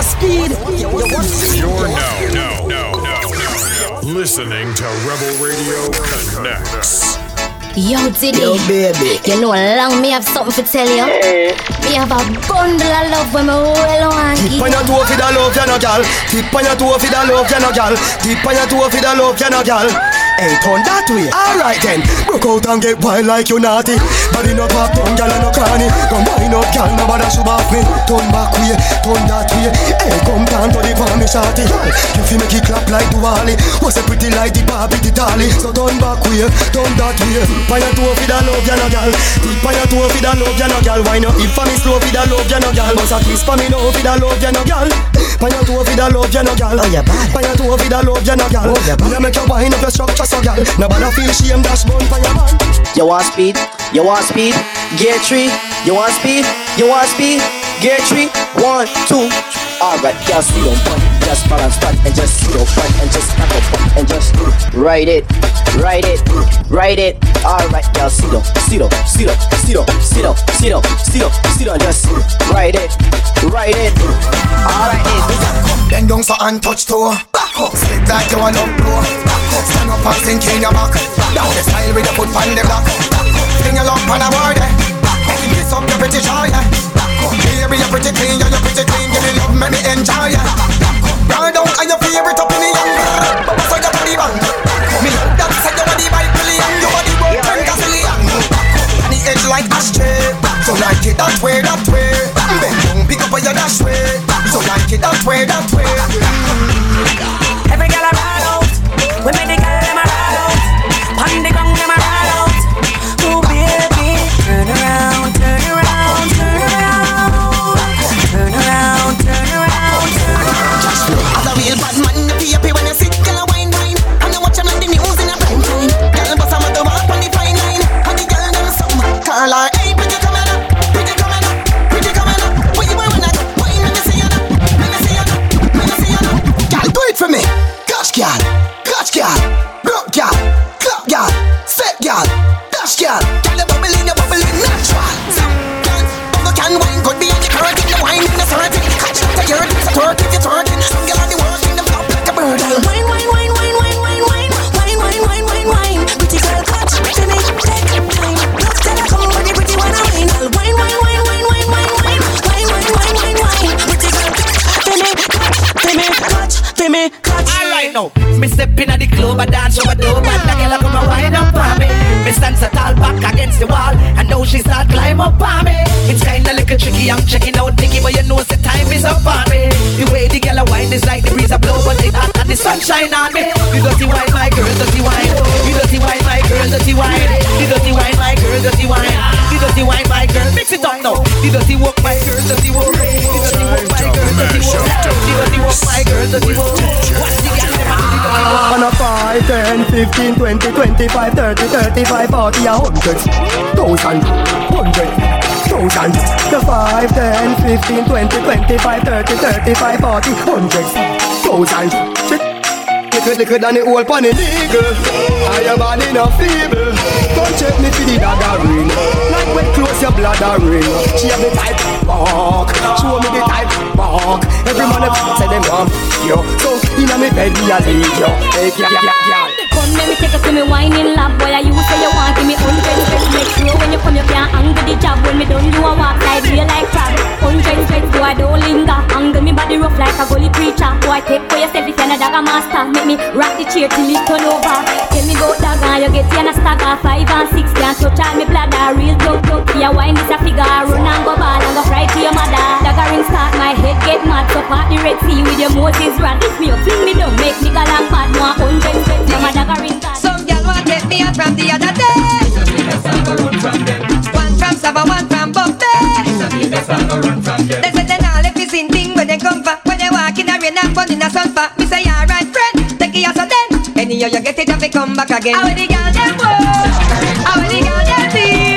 want speed? You're now, now, now, now, listening to Rebel Radio Connects. Yo, Diddy. Yo, baby. You know, long me have something to tell you. Me have a bundle of love when me roll on. Tip on your toe for the love, you no gal. Tip on your toe for the love, you no gal. Tip on your toe for the love, you no gal. Hey, turn that way. Alright then. Broke out and get wild like you naughty. Body no pop, down, gal no cranny. Come wind up, gal, no bother shoot off me. Turn back way, turn that way. Hey, come down to the palm, shorty. You feel make it clap like Duali. What's a pretty like the Barbie, the Tally. So turn back way, turn that way. On your toe for the love, you no gal. On your toe for the love, you no gal. Why not? If for me slow for the love, you no gal. But at least for me no for the love, you no gal. On your toe for the love, you no gal. Oh, yeah, bad. On your toe for the love, you no gal. Oh, yeah, bad. Me make you wind up your structure, so gal. Nobody feel shame, dash bone for your man. You want speed? You want speed? Gear three. You want speed? You want speed? Gear three. One, two. Alright, y'all see them one. Just balance back and just see them one. And just have a fun and just write it, write it, write it. Alright, y'all see them, see them, see them, see them, see them, see them, see them, see them. Just write it, write it. Alright, then don't so and touch toe. Back up, slip that you want to blow. Stand up and sink in your back. Down the style with the foot on the block. Sing along on a word. Eh? Back up, kiss up your pretty shawty. Oh, Baby, you're pretty clean, yeah, you're pretty clean. Give me love, make me enjoy, yeah. Ride down on your favorite opinion. So your body bang. Me love that say your body by billion. Your body work ten gazillion. And the edge like ashtray. So like it that way, that way. Bend down, pick up on your dash way. So like it that way, that way. 20, 25, 30, 35, 40, a hundred. Thousand, hundred. Thousand. The 5, 10, 15, 20, 25, 30, 35, 40, hundred. Thousand. Shit. Liquid, liquid and the pan the eagle I am in a feeble. Come check me for the dagger ring. Like when close your bladder ring. She have the type walk Show me the type walk Every man a say them want yo So inna me bed me a lead yo Hey yeah yeah yeah Come let me take you to me whining lab Boy, you say you want give me hundred? Make sure when you come you can't angle the job. When me done you a walk like real like crab Hundred cents boy don't linger. Angle me body rough like a gully preacher Boy take for yourself if you're not dagger master. Make me rock the chair till it turn over. Tell me about dagger you get you in a stagger. Five and six can't touch all me bladder. Real talk talk your wine is a figure. Run and go ball and go fry to your mother. Dagger ring start my head get mad. So part the Red Sea with your Moses rod Lift me up fling me down make me go like bad. More hundred cents Mama dagger ring start. Some girl want take me out from the other day. One from Sava, one from Bombay. They say they not let me sing thing when they come for When they walk in a rain and fun in a sun for Me say alright friend, take it so then. Anyhow you get it if you come back again. How the girl them walk, how the girl them feel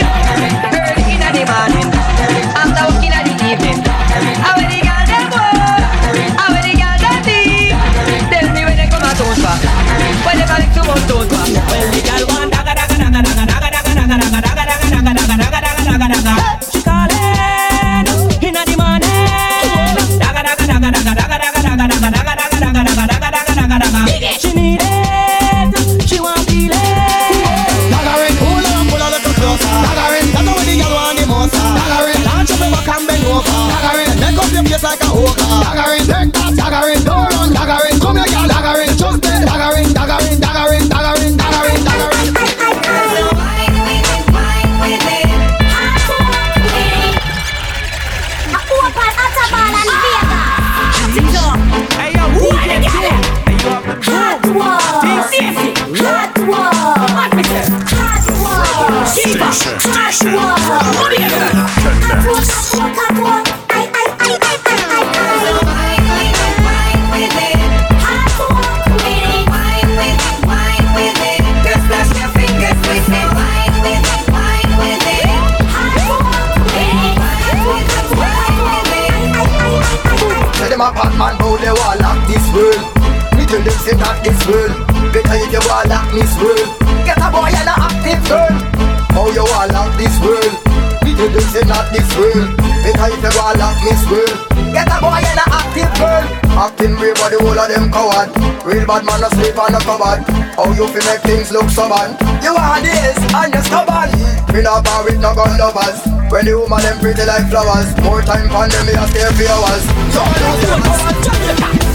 coward. Real bad man a sleep on the cupboard. How you fi make things look so bad? You want this and you're stubborn. Me not bar with no gun lovers. When the woman them pretty like flowers More time for them, me a stay for hours So I them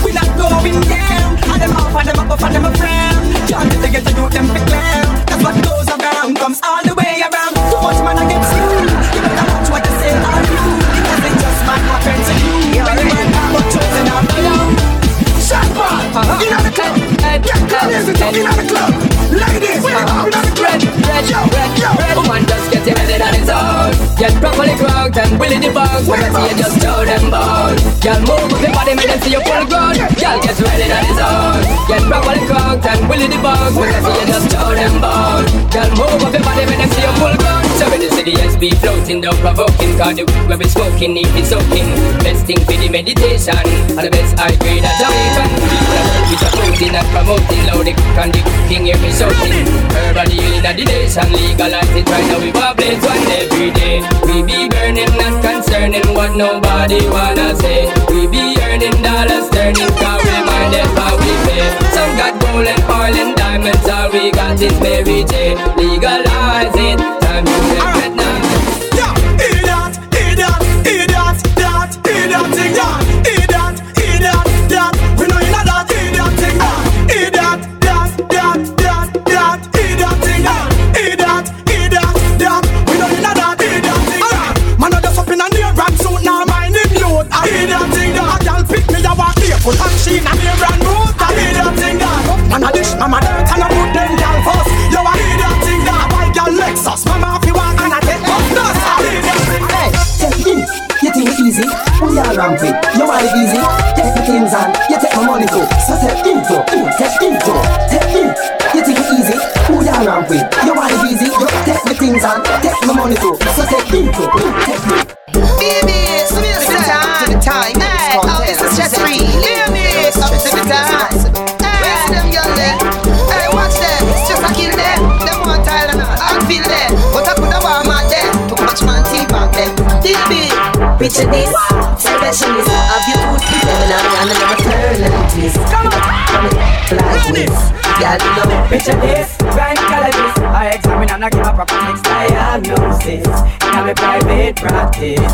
We not going down And them off and them up and them a Can't get to get to do them for clown That's what goes around Comes all the way around Too much Get it in the club Ladies we are in the club Red, Yo, red, yo red woman just get your head on his own Get properly cranked and willy the bug When I see you just show them bone Girl move up your body make them see you full grown Girl get ready on his own Get properly cranked and willy the bug When I see you just show them bone Girl move up your body make them see you full grown So when you see the SB floating down provoking. Cause the weed we smoking need it soaking. Best thing for the meditation. And the best high grade of Jamaican With a protein and promoting Loud the and the king hear me shouting Herbal healing the nation Legalize it right now we blaze one day We be burning not concerning what nobody wanna say. We be earning dollars turning Cause we mind it how we pay Some got gold and oil and diamonds All we got is Mary J Legalize it Time to want easy? Take the things and you take my money too. So take into, in, take into, take in. You think it easy? We are ramping. You want it easy? You take the things and take my money too. So take into, in, take in. Baby, it's the time. To the time. Hey, oh, this is stress free. Baby, it's up to the time. Hey, them girl there. Hey, watch them. It's just a kill them. Them want tile and. I feel them. But I could have warm out them. Too much man teeth on them. Baby. Picture this, specialist of your tooth. Seminary and never turn and twist. Come on, come on, like this. Girl, you know. Picture this, grind cannabis I examine and I give a proper next diagnosis In a me private practice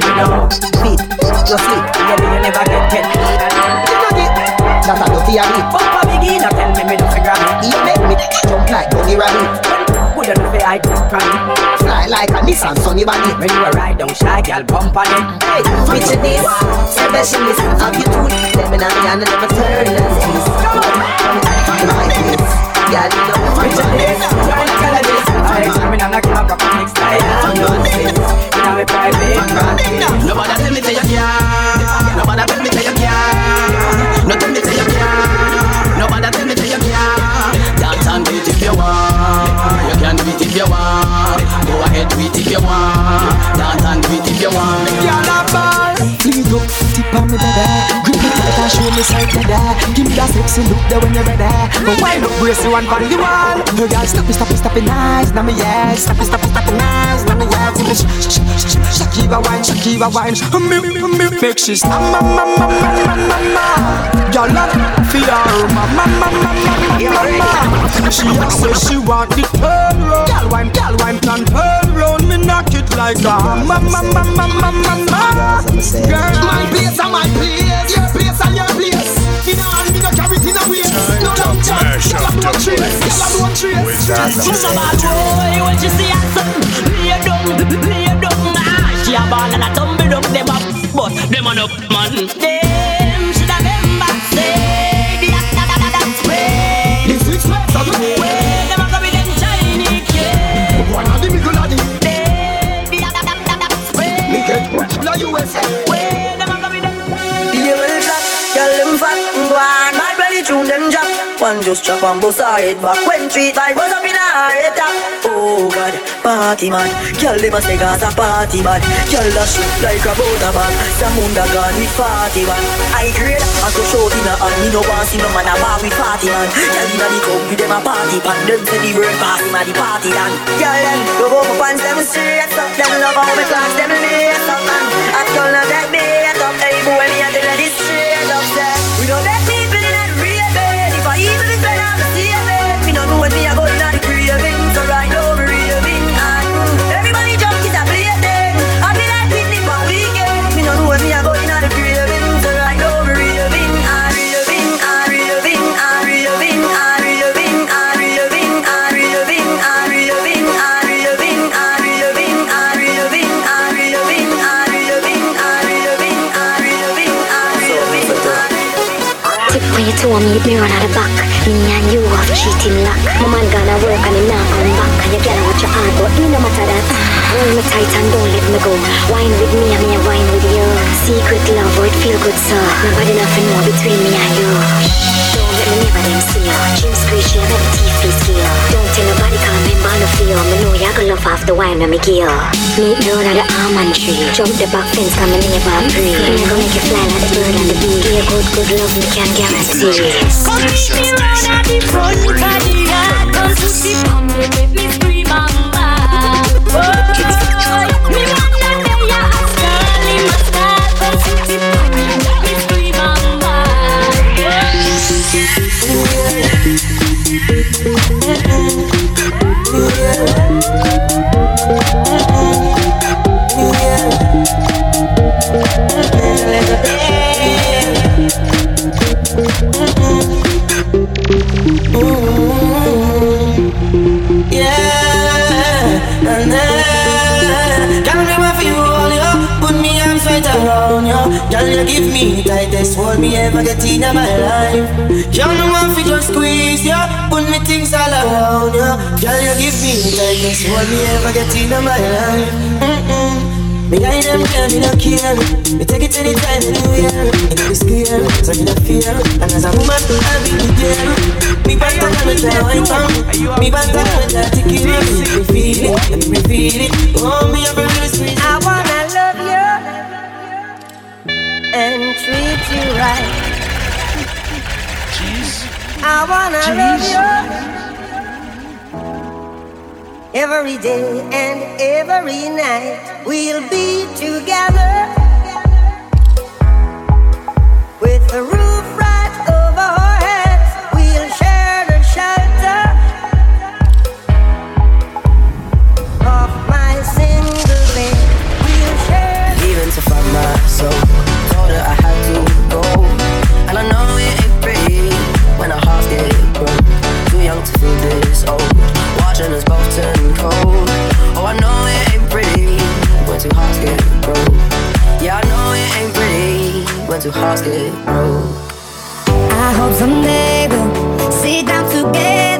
you know you sweet. Girl, you never get pet You know it. That a dirty a bit. Papa begin to tell me me no figure it You make me jump like bunny rabbit. You know fi I keep crying Fly like a Nissan Sunny Bunny. When you a ride down shy, girl, bump on it Hey, picture this, specialist of your tooth. Seminary and never turn and twist. Come on, like this. Girl, you know. Picture this, grind cannabis I examine and I give a proper next diagnosis In a me private practice Nobody tell me say you can't. Nobody tell me say you can't. If you want. Dance and do it if you want. Girl, a ball it up, tip on me baby Grip it tight and show me side to Give me that sexy look there when you're ready But wind up, brace you and on the wall Hey girl, stop it, stop it, stop it, nice Now me yes, stop it, stop it, stop it, nice Now me yes, me Shakira wine, Shakira wine Me, me, me, make she stop Ma, ma, ma, ma, ma, ma, ma Girl, I feel her ma, ma, ma, ma, ma, ma, ma She a say she want the turn Girl, wine, girl, wine, can turn round Me knock it like a Ma, ma, ma, ma, ma, ma, ma Girl, My place and my place. Your place and your place. Me no hand, me no carry it in a waist. No long Girl, up I don't trace. Girl, I don't trace. She's a bad boy. When she see her something, play dumb, play dumb. Ah, She a ball and a tumble down. Them a but them a no man. Them shoulda remember say the that that that that way. The six Way them One just chop and bust her head back when three five goes up in her head. Oh God, party man, girl, them a say Gaza party man. Girl, that shoot like a boat bag. Samunda gone with party man. I grade, I go show in a hand, me no want see no man a bar with party man. Girl, inna the club with them a party pan, them say the word party man, the party done. Girl, them go go for pants them straight up, them love how me class them lace up man. I girl now told me run out of back Me and you have cheating luck My man gonna work and him not come back And you get out your heart but me no matter that Hold me tight and don't let me go. Wine with me and me a wine with you. Secret love oh it feel good so Nobody nothing know between me and you. Don't let me never them see you Dream screech you make teeth feel skill Don't tell nobody Monofeel, Manuyagalov off the wine and McGill. Meet me under the almond tree. Jump the back fence, I'm neighbor, free. I'm gonna make you fly like the bird and the bee. Be a good, good love, we can guarantee. Come meet me right at the front, the body, Come to see, me scream, mama. Oh, me want that day, I'm my star, you Girl, you give me tightest hold me ever get in my life. Girl, me want for just squeeze you Put me things all around you Girl, you give me tightest hold me ever get in my life. Mm-mm. I them care, me no care. Me take it anytime, anywhere no be scared, so me no fear. And as a woman, I be the girl Me back down and me try wine from Me back down and I take it Me feel it, me feel it. Oh, me a really sweet I wanna treat you right. I wanna love you every day and every night. We'll be together with the roof Watching us both turn cold. Oh, I know it ain't pretty when two hearts get broke. Yeah, I know it ain't pretty when two hearts get broke. I hope someday we'll sit down together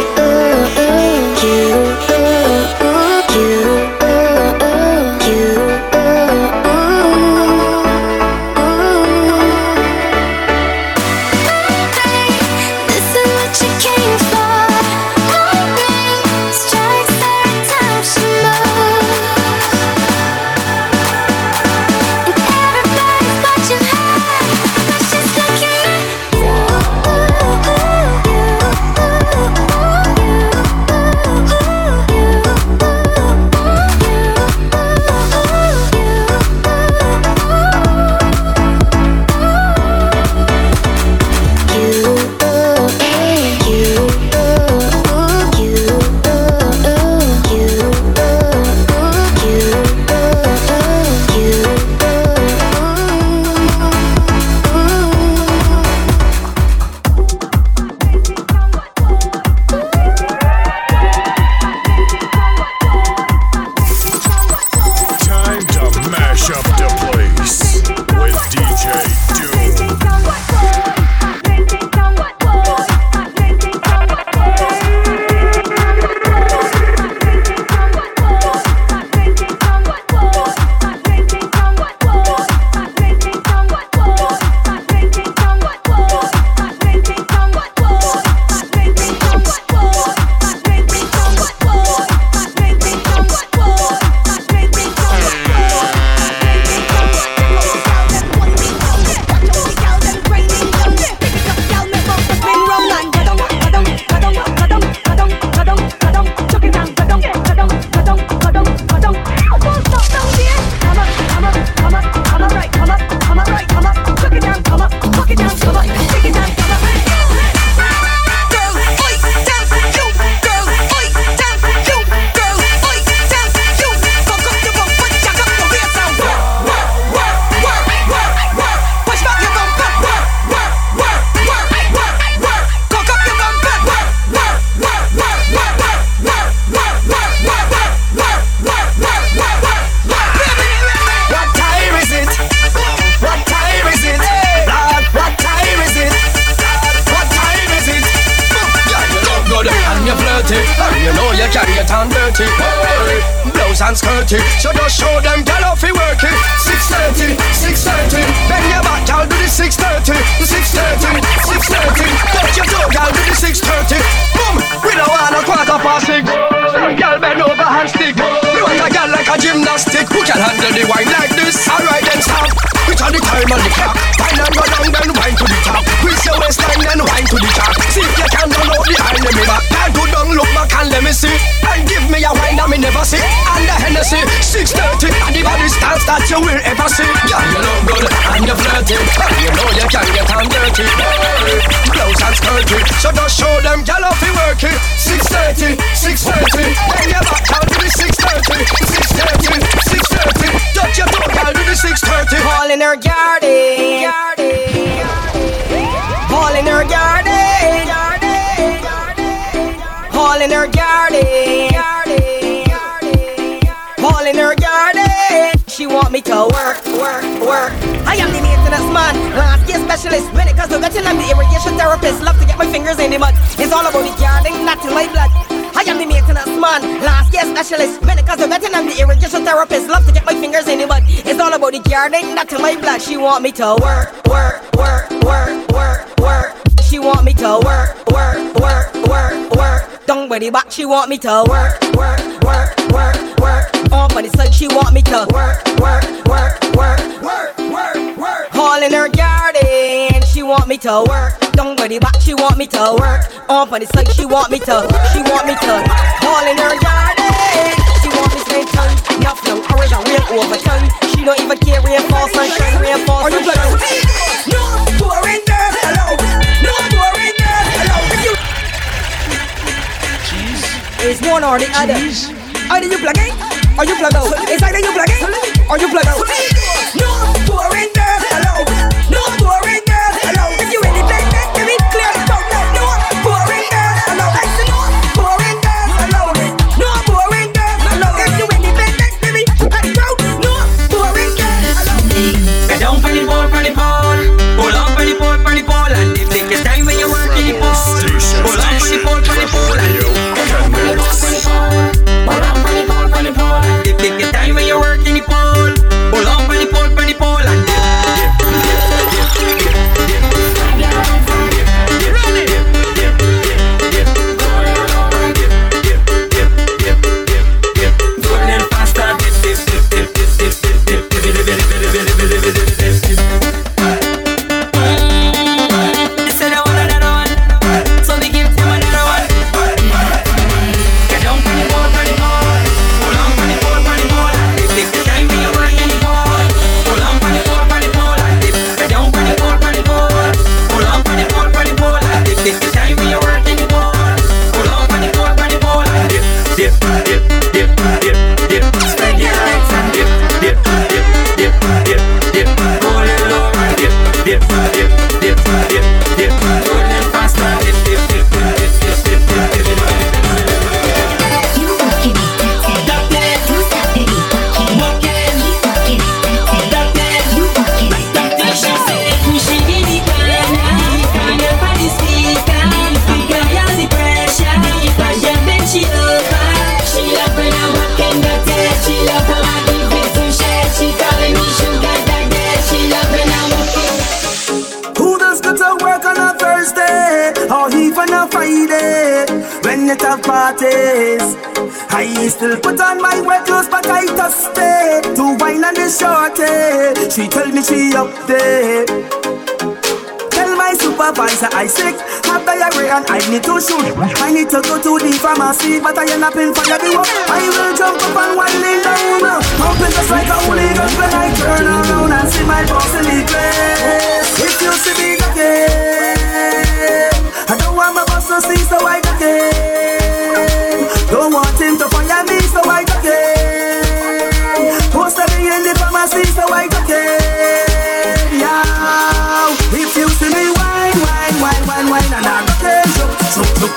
it. Blouse and skirt. So just show them gal off you work it. 6.30, 6.30. Bend your back, out to the 6.30. 6.30, 6.30. Touch your toe, gal, do the 6.30. Calling her garden. in her garden. Calling her garden. Calling her garden. She want me to work, work, work. I am the man. Ask your specialist when it comes to gutting. I'm the irrigation therapist. Love to get my fingers in the mud. It's all about the gardening, not in my blood. I am the maintenance man, last year specialist. When it comes to betting, I'm the irrigation therapist. Love to get my fingers in the mud. It's all about the gardening, not in my blood. She want me to work, work, work, work, work, work. She want me to work, work, work, work, work. Don't the back, she want me to work, work, work, work, work. On by side, she want me to work, work, work, work, work calling her garden. She want me to work. Don't worry about she want me to work. On but it's like she want me to. She want me to. Calling her garden. She want me to turn. Enough now, orange and real overturn. She don't even care reinforce sunshine shine reinforce. Are you bloody? No foreign girls allowed. No foreign girls allowed. You. Jeez. It's one or the other. Jeez. Either you plug in or you plug out. It's either you plug in or you plug out. No.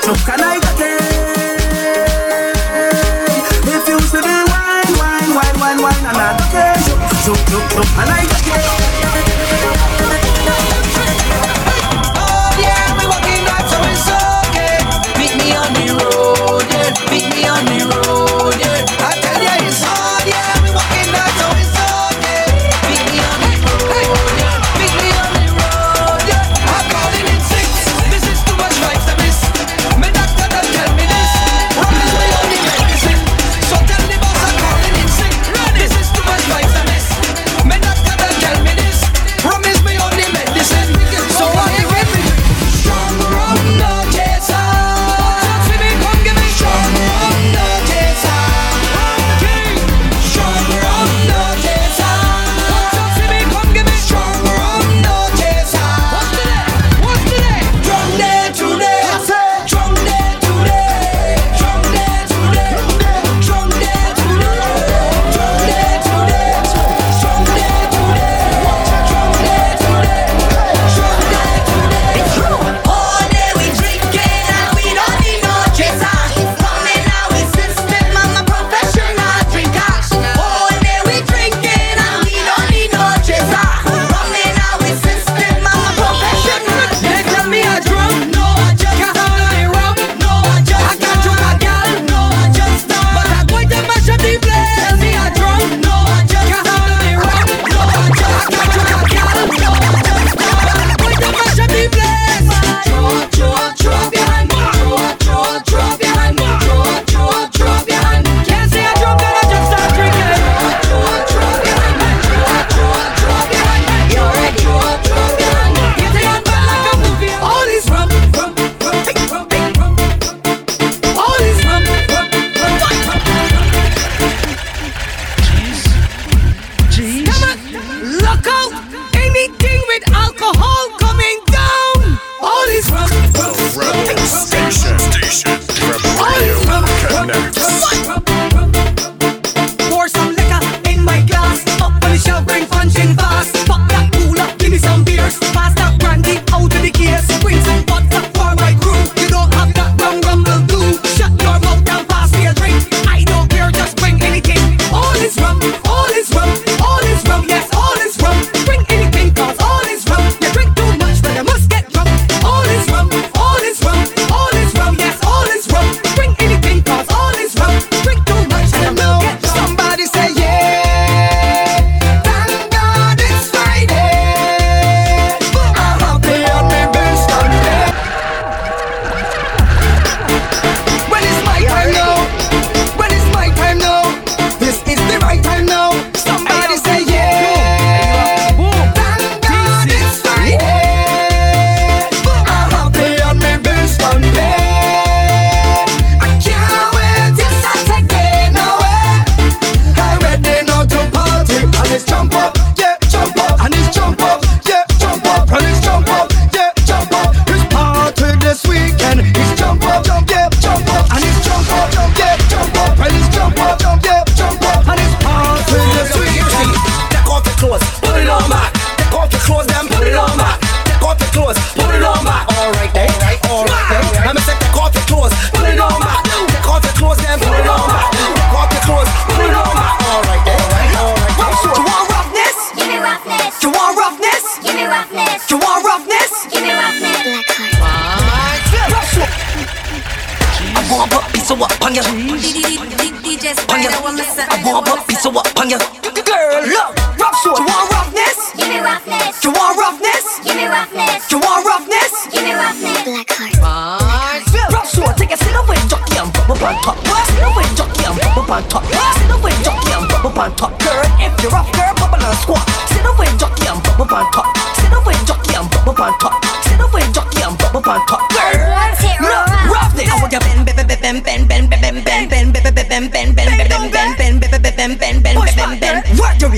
Chuck and I got it. If you should be wine, wine, wine, wine, wine, and I got it. Chuck, chuck, chuck, and I got it.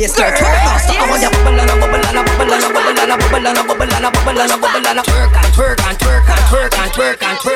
bass start twerk now. Stop on your bubble and a bubble and bubble and bubble and bubble and bubble and bubble and bubble and twerk and twerk and twerk and twerk and twerk and twerk.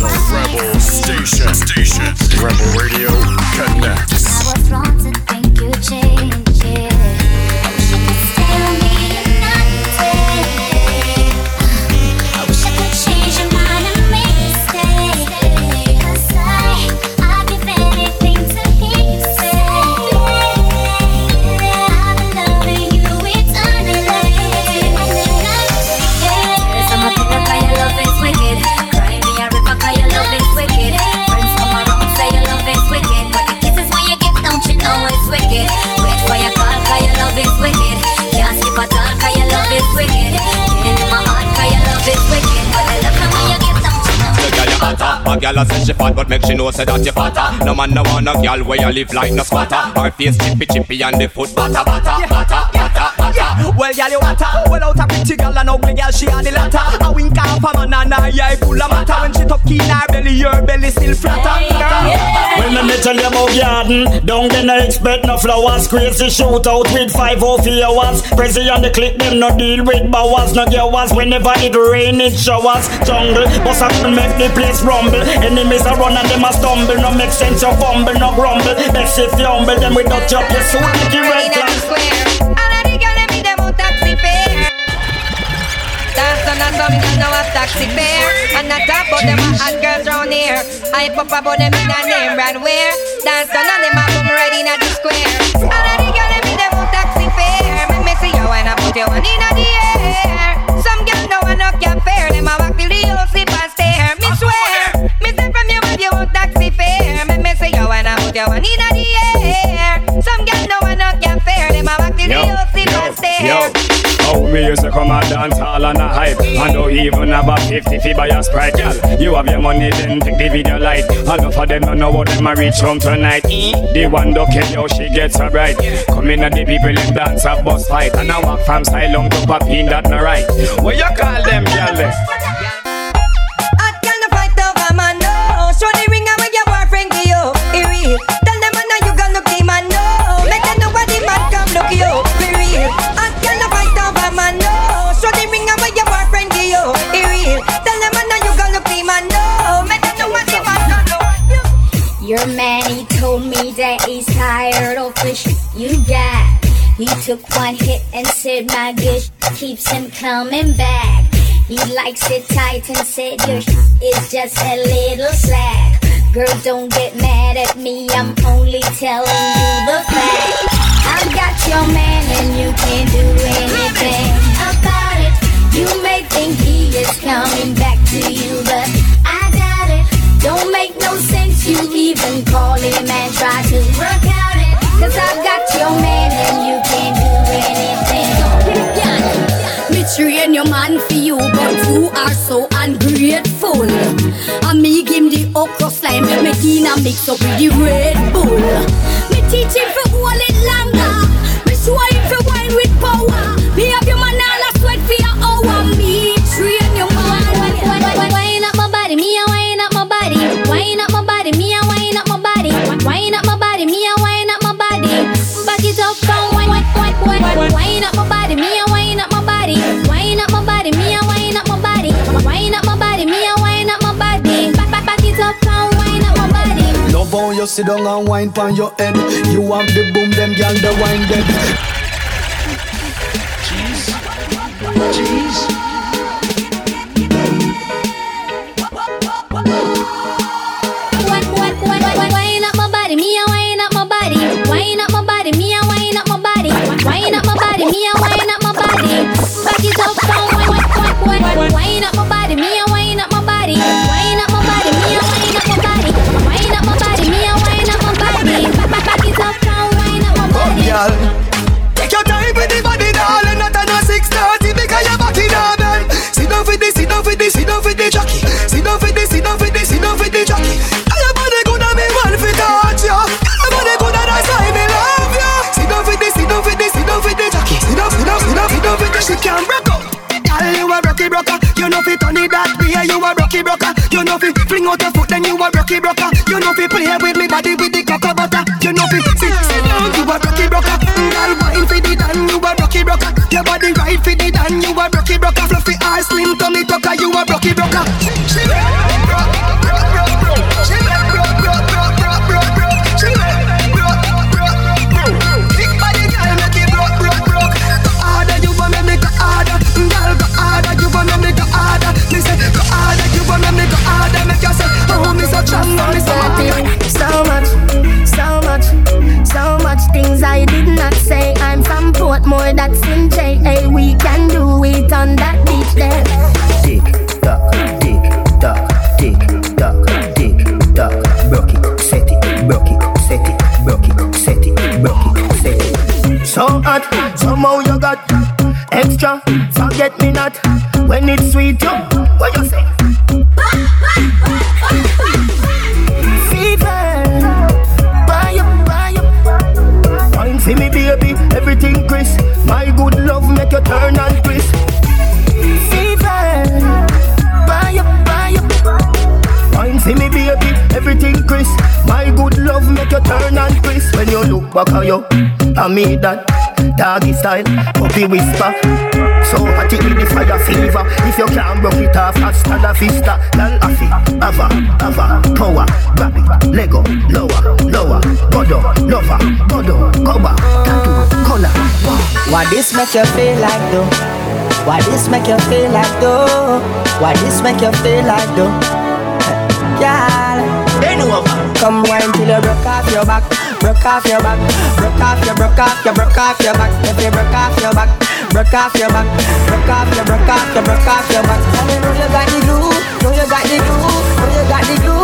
The Rebel Station. Station. Rebel Radio connects. Gal a say she fat, but make she know say that you fatter. No man no want no gal where you live like no squatter. Her face chippy chippy and the foot batter batter batter. Well, gal, you want her Well, out a pretty gal and ugly gal, she on the latter. A wink off a man and her eye full of matter. When she tuck in her belly, your belly still flatter. When me tell you about garden Don't get no expect no flowers. Crazy shoot out with five or four hours. Crazy on the clip, them no deal with bowers. No girls whenever it rain, it showers Jungle, bust up and make the place rumble. Enemies are run and them a stumble. No make sense, you fumble, no grumble. Best if you humble them without your your suit, make you red All Dance on a some girls now have taxi fare. And not top but them a hot girls round here. Hype up about them in a name brand wear. Dance on them a boom right in the square. All of the girls, me them on taxi fare. Make me see you when I put you one in the air. Some girls know I knock your fare. Them a walk till the whole slip and stare. Me swear Me say from you if you want taxi fare. Make me see you when I put you one in the air come and dance all on a hype. And don't even have a 50 fee buy a Sprite, girl. You have your money then take the video light Enough of them don't know what them a reach home tonight? The one don't care how she gets so bright Come in and the people in dance a bus fight. And I walk from Silong to Papine, that no right. What you call them, girl? He took one hit and said my good keeps him coming back. He likes it tight and said your is just a little slack. Girl, don't get mad at me, I'm only telling you the fact. I've got your man and you can't do anything about it. You may think he is coming back to you, but I doubt it. Don't make no sense you even call him and try to work out. Cause I've got your man and you can't do anything. Me train your man for you, but you are so ungrateful. And me give him the okra slime, me Tina mix up with the Red Bull. Me teach him for hold it longer. Me show him for wine with power. Me have your you sit down and wine pon your head. You want the boom, them girl the wine dead. Wine, fling out your foot, then you a rocky broker. You know fi play with me body with the cocoa butter. You know fi sit, sit down. You a rocky broker. Girl, wine fi the dan. You a rocky broker. Your body right fi the dan. You a rocky broker. Fluffy eyes, slim tummy tucker. You a rocky broker. She rock, hot. Somehow you got extra. Forget me not when it's sweet. You, what you say? Fever, buy up, buy me, baby. Everything crisp. My good love make you turn and crisp. See me baby, everything crisp My good love make you turn and crisp When you look back at you, I mean that doggy style, puppy whisper. So hot it with the fire fever. If you can't broke it off, hasta la vista. Lal afi, ava, ava, power, it, Lego, lower, lower, godo, lover, godo, cover, tattoo, color. Why this make you feel like though? Why this make you feel like though? Why this make you feel like though? Girl, Come wine till you broke off your back, broke off your back, broke off your, broke off your, broke off your back. If you broke off your back, broke off your back, broke off your, broke off your, broke off your back. Tell me know you got the glue, know you got the glue, know you got the glue.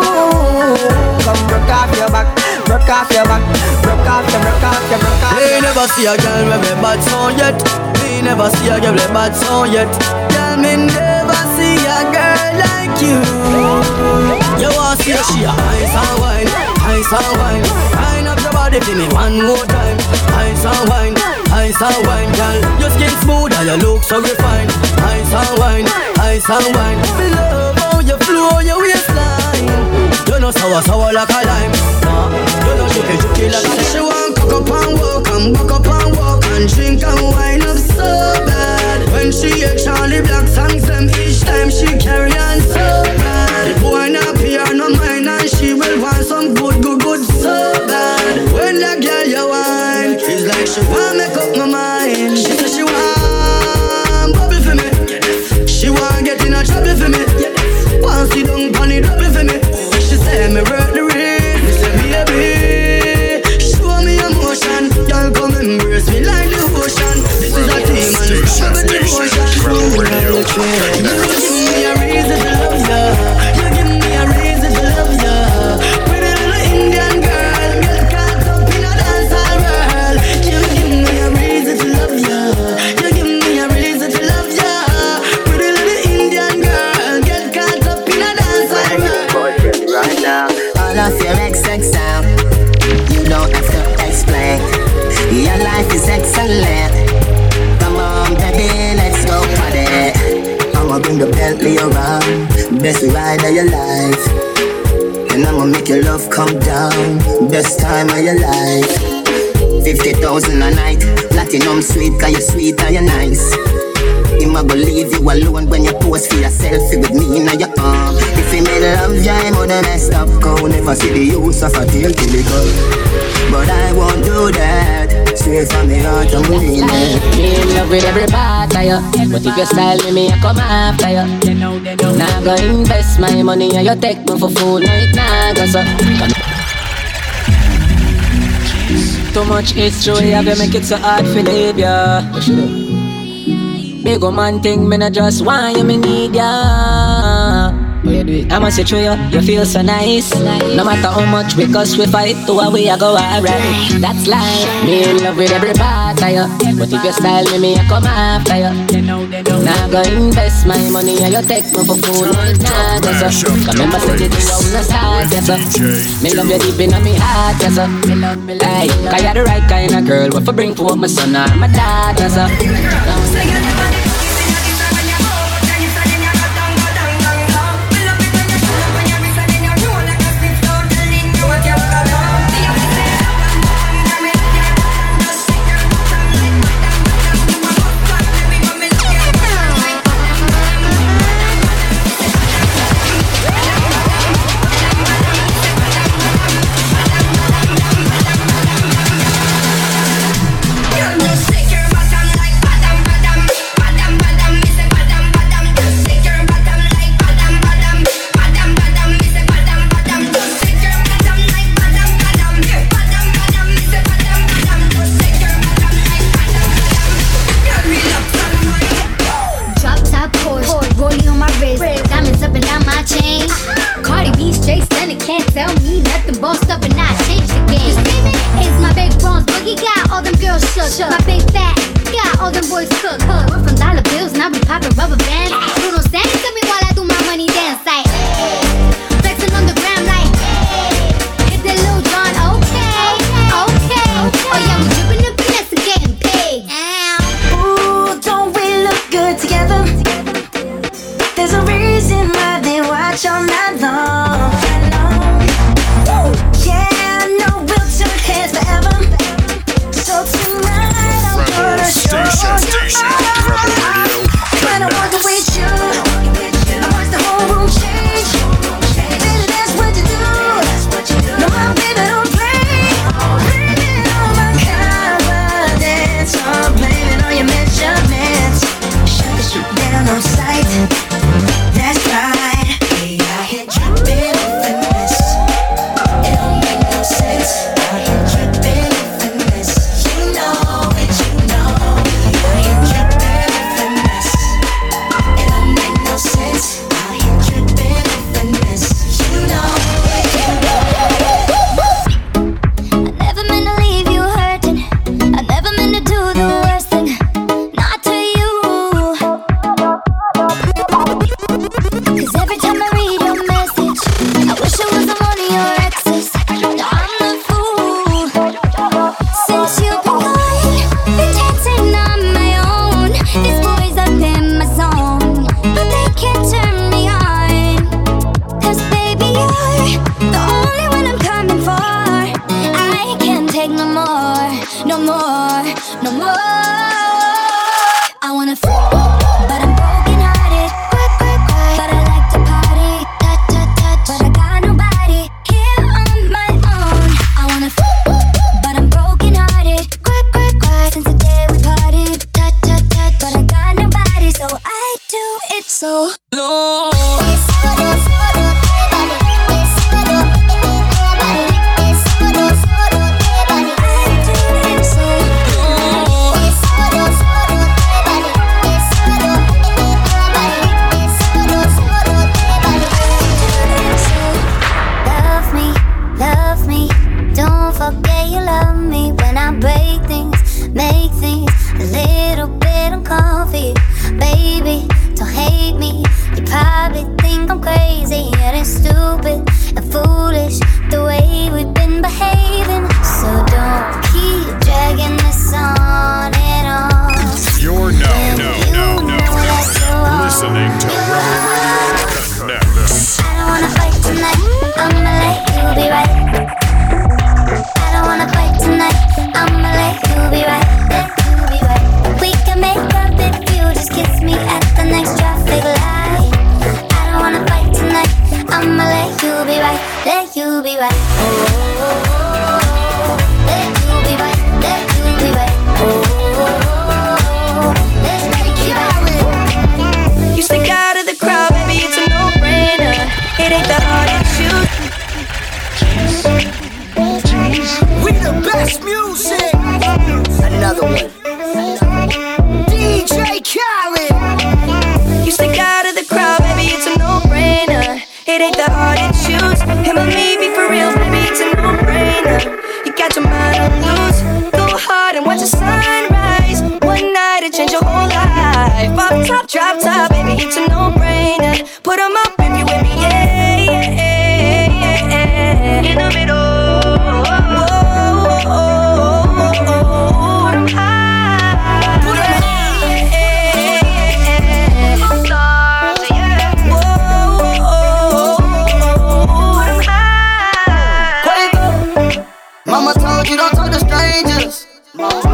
Come broke off your back, broke off your back, broke off your, broke off your, broke off. Me never see a girl with me bad sound yet. Me never see a girl with bad sound yet. Girl, me never see a girl like you. You want to see she a ice and wine, ice and wine. Up your body for me one more time. Ice and wine, ice and wine, girl. Your skin smooth and you look so refined. Ice and wine, ice and wine. Me love how you flow your waistline. You know sour sour like a lime. Nah, you know juky juky like a lime. She want cock up and walk and back up and walk and drink and wine up so bad. If you style with me, I come after you Now go invest my money and you take me for food No, it nah go so. Too much history, have you make it so hard for leave ya? Big old man thing, me not just want you, me need ya. I must say true, you, you feel so nice. No matter how much we cuss, we fight, to a way I go alright. That's life. Me in love with every part of you. But if you style with me, I come after you. Now go invest my money and you take me for food. Nah, go so. Remember, say the thing on the start, yes sir. Me love you deep in my heart, yes sir. Hey, cause you're the right kind of girl. What for bring for my son or my daughter, sir.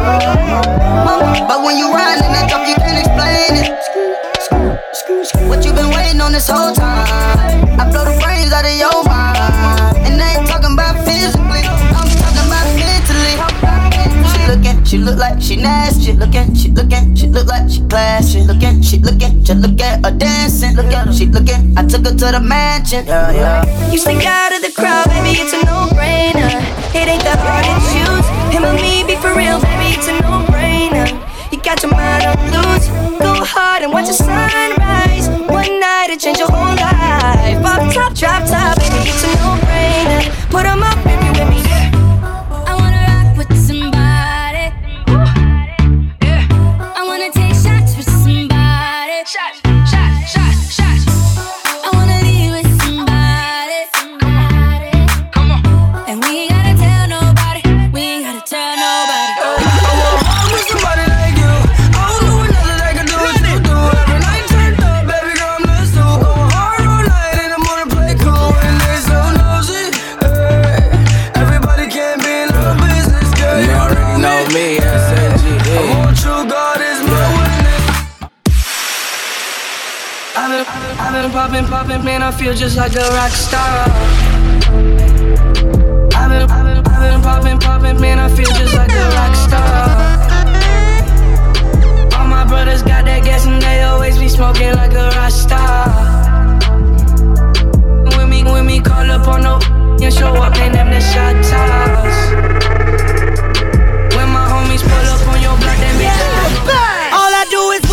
But when you ride in that truck, you can't explain it. What you been waiting on this whole time? I blow the brains out of your mind. And I ain't talking about physically, I'm talking about mentally. She looking, she look like she nasty. Looking, she looking, she look like she classy. Looking, she looking, just look at her dancing. Look at her, she looking. I took her to the mansion. Yeah, yeah. You stick out of the crowd, baby, it's a no-brainer. It ain't that hard to choose. Him or me, be real, baby, it's a no-brainer. You got your mind on loose. Go hard and watch the sunrise. One night it change your whole life. Pop top, drop top, baby, it's a no-brainer. Put 'em up man, I feel just like a rock star. I've been, I've been, I've been popping, popping, man, I feel just like a rock star. All my brothers got that gas and they always be smoking like a rock star. When me, when me call up on no and show up, man, them the shot toss. When my homies pull up on your block, then be All I do is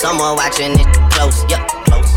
Someone watching it close, yep, close.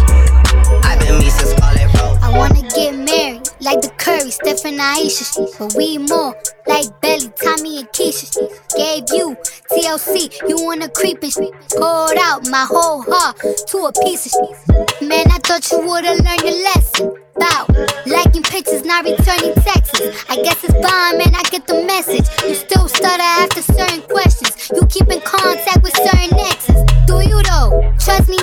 I've been me since Scarlet Road. I wanna get married, like the Curry, Steph and Aisha. But we more like Belly, Tommy and Keisha. Gave you TLC, you wanna creep and poured out my whole heart to a piece of shit. Man, I thought you would've learned your lesson. Bout liking pictures, not returning texts. I guess it's fine, man. I get the message. You still stutter after certain questions. You keep in contact with certain exes. Do you though? Trust me,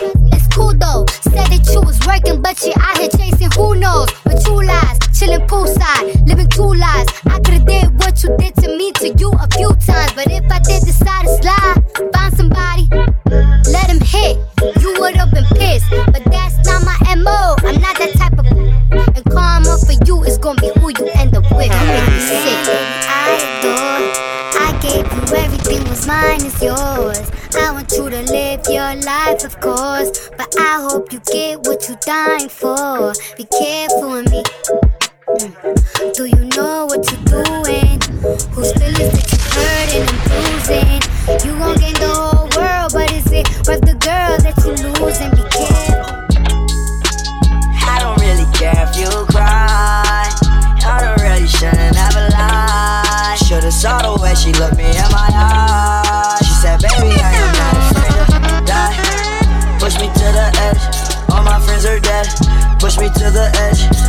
cool though. Said that you was working, but you out here chasing who knows. With true lies, chilling poolside, living two lives. I could've did what you did to me to you a few times, but if I did decide to slide, find somebody, let him hit. You would've been pissed, but that's not my mo. I'm not that type of. And karma for you is gonna be who you end up with. Me sick. I adore. Gave you everything was mine is yours. I want you to live your life, of course. But I hope you get what you're dying for. Be careful with me. Mm. Do you know what you're doing? Whose feelings that you're hurting and bruising? You gon' gain the whole world, but is it worth the girl that you're losing? Way she looked me in my eyes. She said, baby, I am not afraid to die. Push me to the edge. All my friends are dead. Push me to the edge.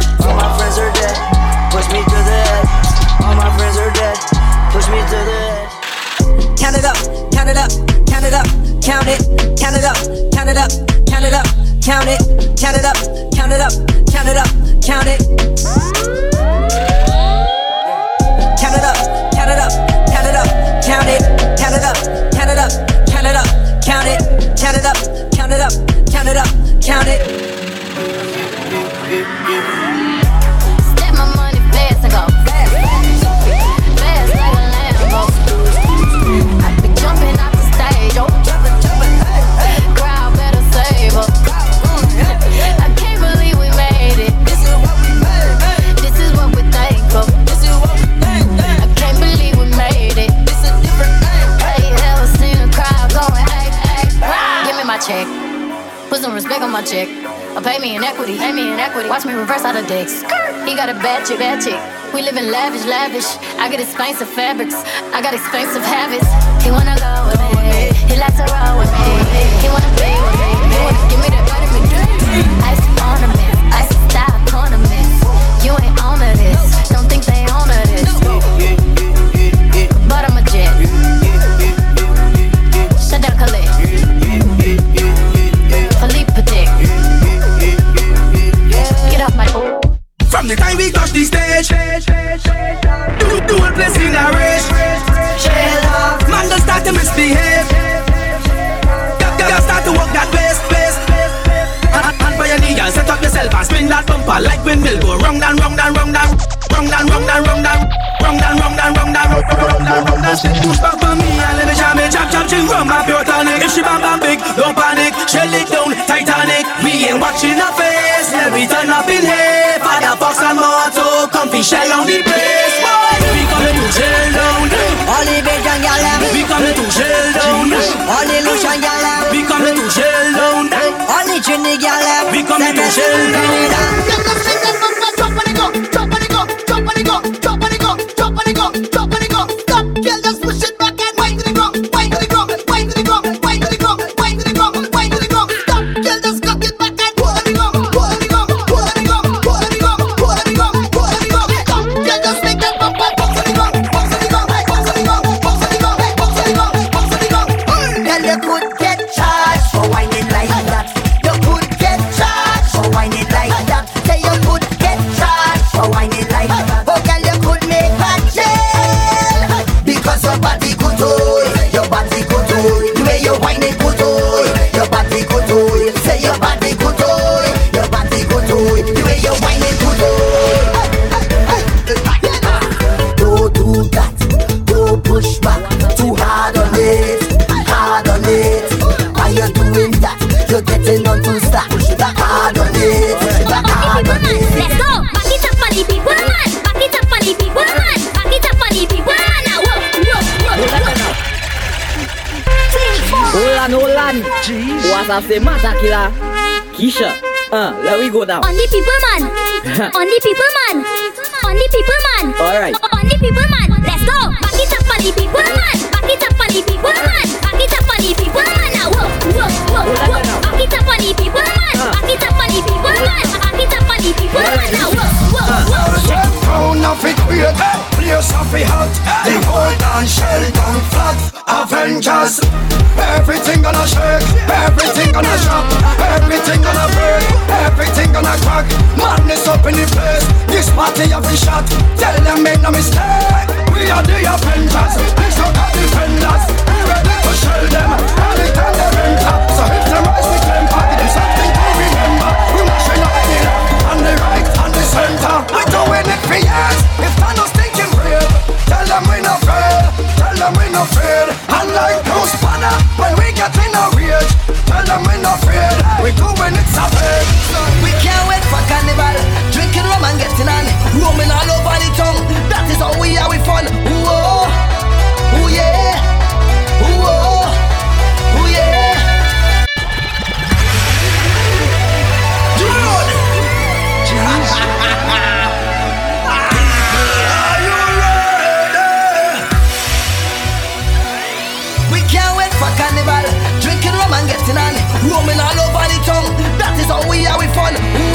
Respect on my check. Or pay me in equity, pay me in equity. Watch me reverse out of dicks. He got a bad chick, bad chick. We live in lavish, lavish. I get expensive fabrics. I got expensive habits. He wanna go with me. He likes to roll with me. He wanna be with me. He wanna give me that stage, do a place in a rage. Man, don't start to misbehave. Girl, start to walk that hand by your knee, girl, set up yourself and spin that bumper like windmill. Go round and round and round and Wrong down, run down, run down. Run down, run down, run down, run down, run down, run down. Push back for me and let me jam it, jam, jam, jam, run my pure tonic. If she bam, bam, big, don't panic. Shell it down, Titanic. We ain't watching her face. Let me turn up in here. Father Fox and Marto, comfy shell on the place. Boy, we coming to shell down. All the big young we coming to shell down. All the Lucian gyal. we coming to shell down. All the Ginny gyal. we coming to shell down. girl just push it on, hold on. What's up, say matter killer? Keisha. Uh, let we go now. On the people, man. On the people, man. On the people, man. Alright. On the people, man. Let's go. Back it up for the people, man. Back it up for the people, man. Back it up for the people, man. Now, whoa, whoa, whoa, whoa. Back it up for the people, man. Back it up for the people, man. Back it up for the people, man. Now, whoa, whoa, whoa. Town of it hot The whole dance shell down flat Avengers Everything gonna shake. Everything gonna shock Everything gonna break, Everything gonna crack Madness up in the place This party have a shot Tell them make no mistake We are the Avengers We so got defenders We ready to shell them Anytime they enter So hit them rise center. We doing it for years. If Thanos thinking brave, tell them we no afraid. Tell them we no afraid. Unlike like Bruce Banner, when we get in a rage, tell them we no afraid. We do when it's a savage. We can't wait for carnival. Drinking rum and getting on, roaming all over the town. That is how we are. We fun. Whoa, oh yeah. dancing roaming all over the town. That is how we are, we fun.